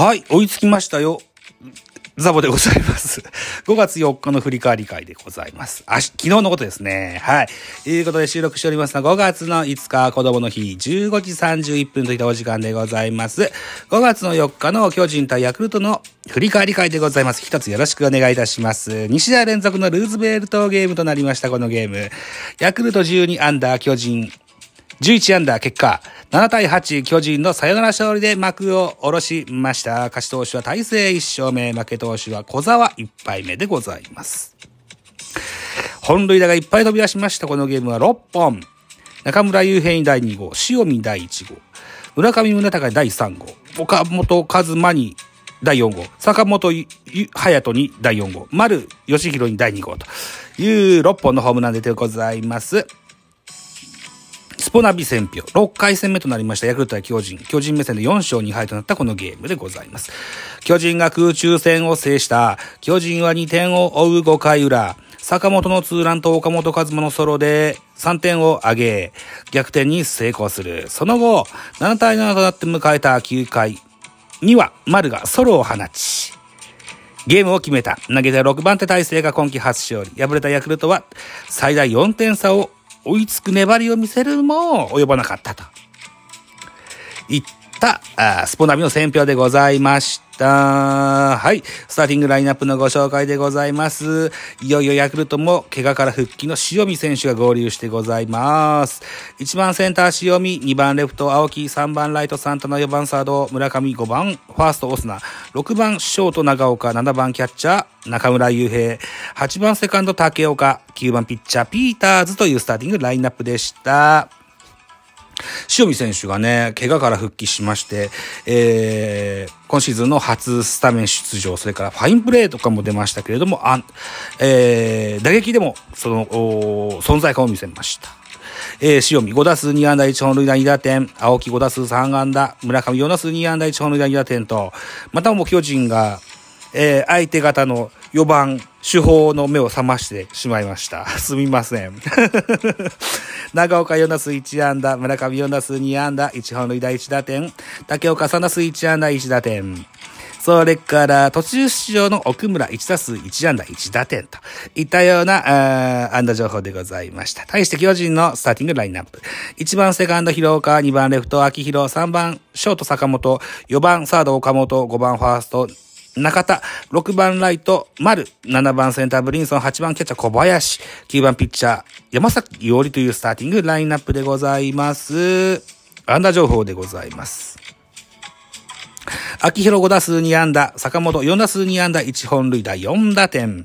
はい、追いつきましたよ。ザボでございます。5月4日の振り返り会でございます。あ、昨日のことですね。はい。ということで収録しておりますのは5月の5日子供の日15時31分といったお時間でございます。5月の4日の巨人対ヤクルトの振り返り会でございます。一つよろしくお願いいたします。2試合連続のルーズベルトゲームとなりました、このゲーム。ヤクルト12アンダー巨人11アンダー結果、7対8巨人のサヨナラ勝利で幕を下ろしました。勝ち投手は大勢1勝目、負け投手は小沢1敗目でございます。本塁打がいっぱい飛び出しました。このゲームは6本。中村雄平に第2号、塩見第1号、村上宗隆第3号、岡本和真に第4号、坂本勇人に第4号、丸義弘に第2号という6本のホームランでございます。スポナビ戦票、6回戦目となりましたヤクルトや巨人、巨人目線で4勝2敗となったこのゲームでございます。巨人が空中戦を制した、巨人は2点を追う5回裏、坂本のツーランと岡本和真のソロで3点を挙げ、逆転に成功する。その後、7対7となって迎えた9回には、丸がソロを放ち、ゲームを決めた。投げて6番手体制が今季初勝利。敗れたヤクルトは最大4点差を追いつく粘りを見せるも及ばなかったと。一た、あスポナビの選評でございました。はい。スターティングラインナップのご紹介でございます。いよいよヤクルトも怪我から復帰の塩見選手が合流してございます。1番センター塩見、2番レフト青木、3番ライトサンタナ、4番サード村上、5番ファーストオスナ、6番ショート長岡、7番キャッチャー中村雄平、8番セカンド竹岡、9番ピッチャーピーターズというスターティングラインナップでした。塩見選手がね、怪我から復帰しまして、えー、今シーズンの初スタメン出場、それからファインプレーとかも出ましたけれども、あえー、打撃でもその存在感を見せました。えー、塩見5打数2安打1本塁打2打点、青木5打数3安打、村上4打数2安打1本塁打2打点と、またも巨人が、えー、相手方の4番、主砲の目を覚ましてしまいました。すみません。長岡4打数1安打、村上4打数2安打、1本塁打1打点、竹岡3打数1安打1打点。それから、途中出場の奥村1打数1安打1打点といったような、あ安打情報でございました。対して巨人のスターティングラインナップ。1番セカンド広岡、2番レフト秋広、3番ショート坂本、4番サード岡本、5番ファースト中田、6番ライト、丸、7番センターブリンソン、8番キャッチャー小林、9番ピッチャー、山崎伊織というスターティングラインナップでございます。アンダー情報でございます。秋広5打数2安打、坂本4打数2安打1本塁打4打点、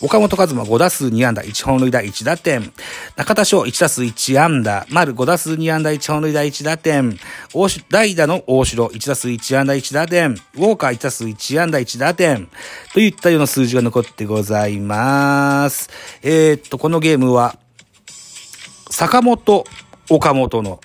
岡本和真5打数2安打1本塁打1打点、中田翔1打数1安打、丸5打数2安打1本塁打1打点、大代打の大城1打数1安打1打点、ウォーカー1打数1安打1打点、といったような数字が残ってございます。えー、っと、このゲームは、坂本、岡本の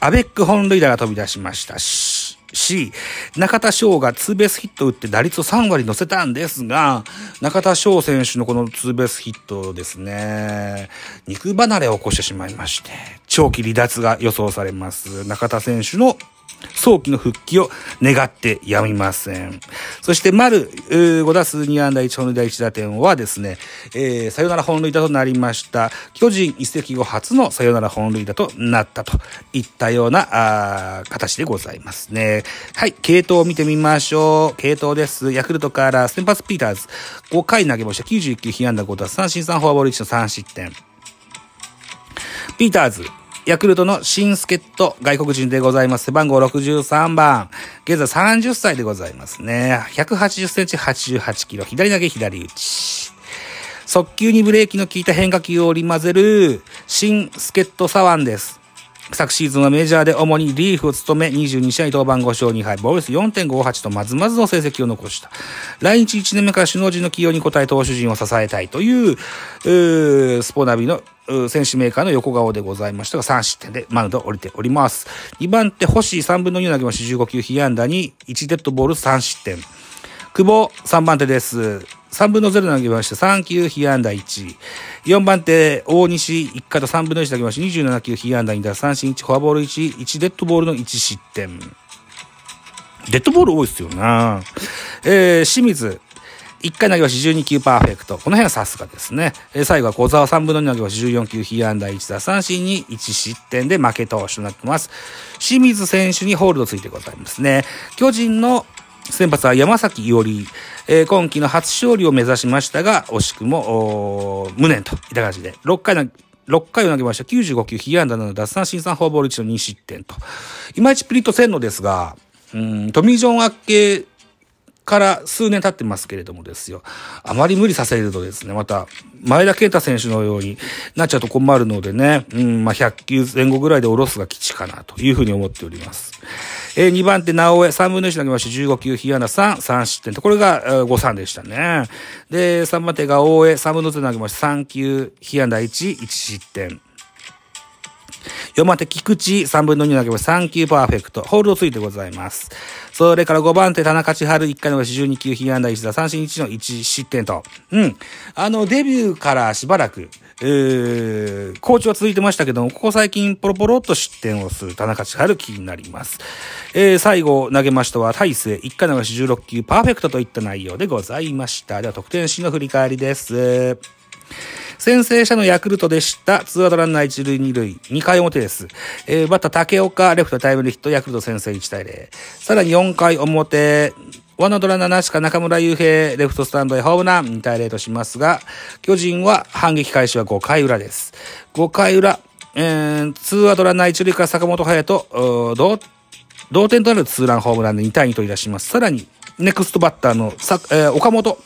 アベック本塁打が飛び出しました。し、し、中田翔がツーベースヒット打って打率を3割乗せたんですが、中田翔選手のこのツーベースヒットですね、肉離れを起こしてしまいまして、長期離脱が予想されます。中田選手の早期の復帰を願ってやみません。そして、丸、5打数2安打1本塁打1打点はですね、えー、サヨナラ本塁打となりました。巨人移籍後初のサヨナラ本塁打となったといったような、あ形でございますね。はい、系統を見てみましょう。系統です。ヤクルトから先発ピーターズ、5回投げました。91球、被安打5打、三振3フォアボール1の3失点。ピーターズ、ヤクルトの新助っ人外国人でございます。背番号63番。現在30歳でございますね。180センチ88キロ。左投げ左打ち。速球にブレーキの効いた変化球を織り交ぜる新助っ人左腕です。昨シーズンはメジャーで主にリーフを務め、22試合登板5勝2敗、ボーイス4.58とまずまずの成績を残した。来日1年目から首脳陣の起用に応え投手陣を支えたいという、うスポナビの選手メーカーの横顔でございましたが、3失点でマウンド降りております。2番手、星3分の2投げまし15球、被安打に1デッドボール3失点。久保3番手です。3分の0投げまして、3球、被安打1。4番手、大西、1回と3分の1投げまして、27球、被安打2打、三振1、フォアボール1、1デッドボールの1失点。デッドボール多いっすよなえー、清水、1回投げまし12球パーフェクト。この辺はさすがですね。えー、最後は小沢3分の2投げまし14球被安打1打三振に1失点で負け投手となってます。清水選手にホールドついてございますね。巨人の先発は山崎伊織、えー、今季の初勝利を目指しましたが、惜しくも、無念といった感じで、6回の、6回を投げました。95球、被安打の奪三振3フォアボール1の2失点と。いまいちピリッとせんのですが、うん、トミー・ジョン明けから数年経ってますけれどもですよ。あまり無理させるとですね、また、前田健太選手のようになっちゃうと困るのでね、うん、まあ、100球前後ぐらいで下ろすが基地かなというふうに思っております。えー、2番手、直江、3分の1投げまして15球、ヒアナ3、3失点と、これが、えー、5-3でしたね。で、3番手が大江、3分の1投げまして3球、ヒアナ1、1失点。4番手、菊池、3分の2投げまして3球パーフェクト。ホールドついてございます。それから5番手、田中千春、1回の12球、被安打1打、三振1の1失点と。うん。あの、デビューからしばらく、えー、コーチは続いてましたけども、ここ最近ポロポロっと失点をする田中千春気になります。えー、最後投げましたは大勢、1回流し16球パーフェクトといった内容でございました。では得点シーンの振り返りです。先制者のヤクルトでした。ツーアウトランナー1塁2塁。2回表です。えー、バッター竹岡、レフトタイムリーヒット、ヤクルト先制1対0。さらに4回表、ワンアウトランナーなしか中村悠平、レフトスタンドへホームラン、2対0としますが、巨人は反撃開始は5回裏です。5回裏、えー、ツーアウトランナー1塁から坂本隼人、同、同点となるツーランホームランで2対2といたします。さらに、ネクストバッターのさ、えー、岡本、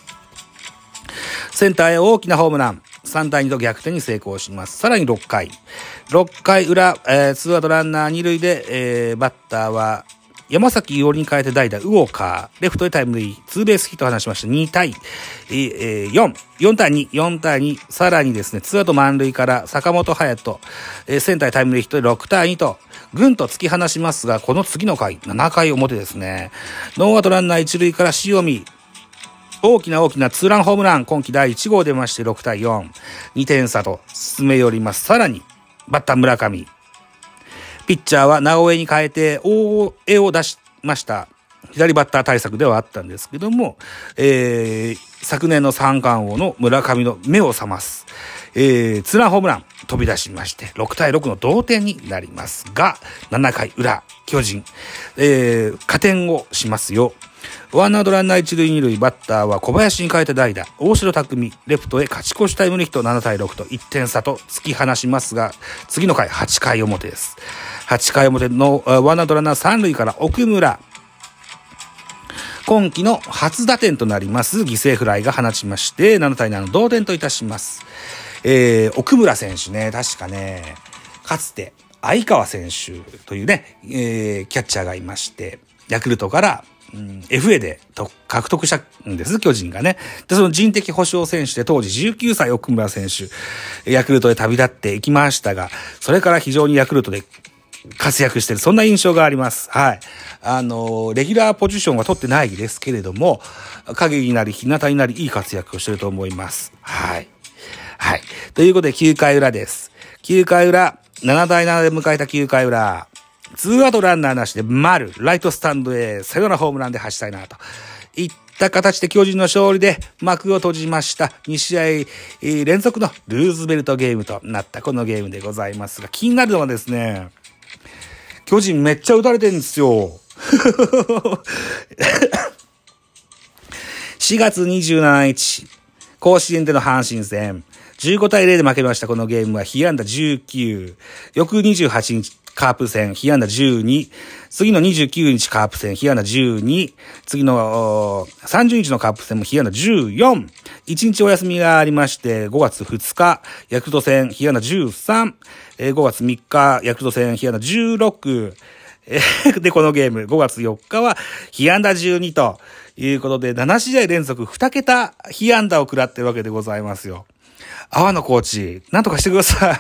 センターへ大きなホームラン。3対2と逆転に成功します。さらに6回。6回裏、えー、ツーアウトランナー2塁で、えー、バッターは、山崎伊織に変えて代打、ウォーカー、レフトへタイムリー、ツーベースヒットを放しました。2対、えー、4、4対2、4対2、さらにですね、ツーアウト満塁から坂本勇人、えー、センターへタイムリーヒットで6対2と、ぐんと突き放しますが、この次の回、7回表ですね、ノーアウトランナー1塁から塩見、大きな大きなツーランホームラン、今季第1号出まして6対4、2点差と進め寄ります。さらに、バッター村上、ピッチャーは直江に変えて大江を出しました。左バッター対策ではあったんですけども、えー、昨年の三冠王の村上の目を覚ます。えー、ツーランホームラン飛び出しまして、6対6の同点になりますが、7回裏、巨人、えー、加点をしますよ。ワンアウトランナー一塁二塁、バッターは小林に変えて代打、大城匠、レフトへ勝ち越しタイムリーヒット7対6と1点差と突き放しますが、次の回8回表です。8回表のワンアウトランナー三塁から奥村、今季の初打点となります犠牲フライが放ちまして、7対7の同点といたします。えー、奥村選手ね、確かね、かつて、相川選手というね、えー、キャッチャーがいまして、ヤクルトからうん、FA で獲得したんです、巨人がね。で、その人的保障選手で当時19歳奥村選手、ヤクルトで旅立っていきましたが、それから非常にヤクルトで活躍してる、そんな印象があります。はい。あの、レギュラーポジションは取ってないですけれども、影になり、日向になり、いい活躍をしてると思います。はい。はい。ということで、9回裏です。9回裏、7対7で迎えた9回裏。ツーアウトランナーなしで丸、ライトスタンドへサヨナラホームランで走したいなと。いった形で巨人の勝利で幕を閉じました。2試合連続のルーズベルトゲームとなったこのゲームでございますが、気になるのはですね、巨人めっちゃ打たれてるんですよ。4月27日、甲子園での阪神戦、15対0で負けましたこのゲームは、被安打19。翌28日、カープ戦、被安打12。次の29日カープ戦、被安打12。次の30日のカープ戦も被安打14。1日お休みがありまして、5月2日、ヤクルト戦、被安打13。5月3日、ヤクルト戦、被安打16。で、このゲーム、5月4日は、被安打12ということで、7試合連続2桁被安打を食らってるわけでございますよ。阿野コーチ、なんとかしてください。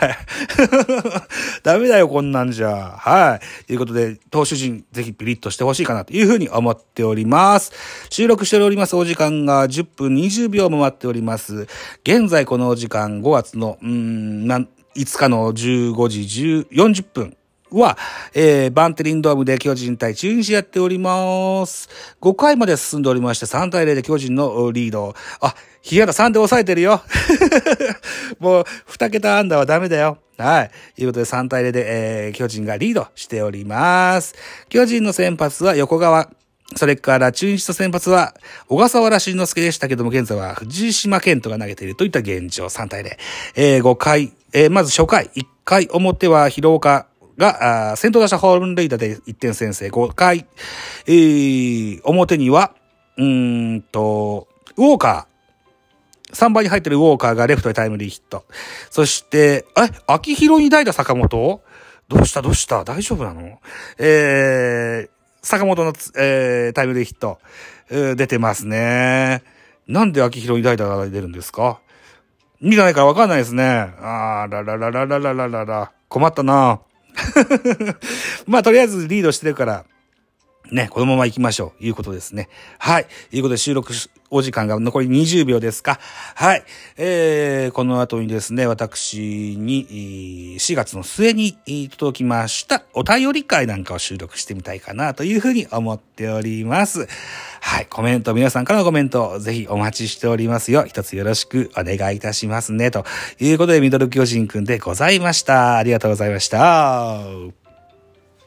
ダメだよ、こんなんじゃ。はい。ということで、投手陣、ぜひピリッとしてほしいかなというふうに思っております。収録しておりますお時間が10分20秒も待っております。現在このお時間、5月の、うん、な、5日の15時10 40分。は、えー、バンテリンドームで巨人対中日やっております。5回まで進んでおりまして3対0で巨人のリード。あ、ヒアダ3で抑えてるよ。もう、2桁アンダーはダメだよ。はい。ということで3対0で、えー、巨人がリードしております。巨人の先発は横川。それから中日の先発は小笠原慎之介でしたけども、現在は藤島健人が投げているといった現状3対0。えー、5回、えー、まず初回、1回表は広岡が、先頭打者ホームレイダーで1点先制。5回、えー、表には、うんと、ウォーカー、3番に入ってるウォーカーがレフトでタイムリーヒット。そして、え、秋広に代打坂本？どうした？どうした？大丈夫なの？えー、坂本の、えー、タイムリーヒット、えー、出てますね。なんで秋広に代打が出るんですか？見てないからわかんないですね。あー、ららららららららら。困ったな。まあ、とりあえずリードしてるから、ね、このまま行きましょう。いうことですね。はい。ということで収録お時間が残り20秒ですか。はい。えー、この後にですね、私に、4月の末に届きましたお便り会なんかを収録してみたいかなというふうに思っております。はい。コメント、皆さんからのコメント、ぜひお待ちしておりますよ。一つよろしくお願いいたしますね。ということで、ミドル巨人くんでございました。ありがとうございました。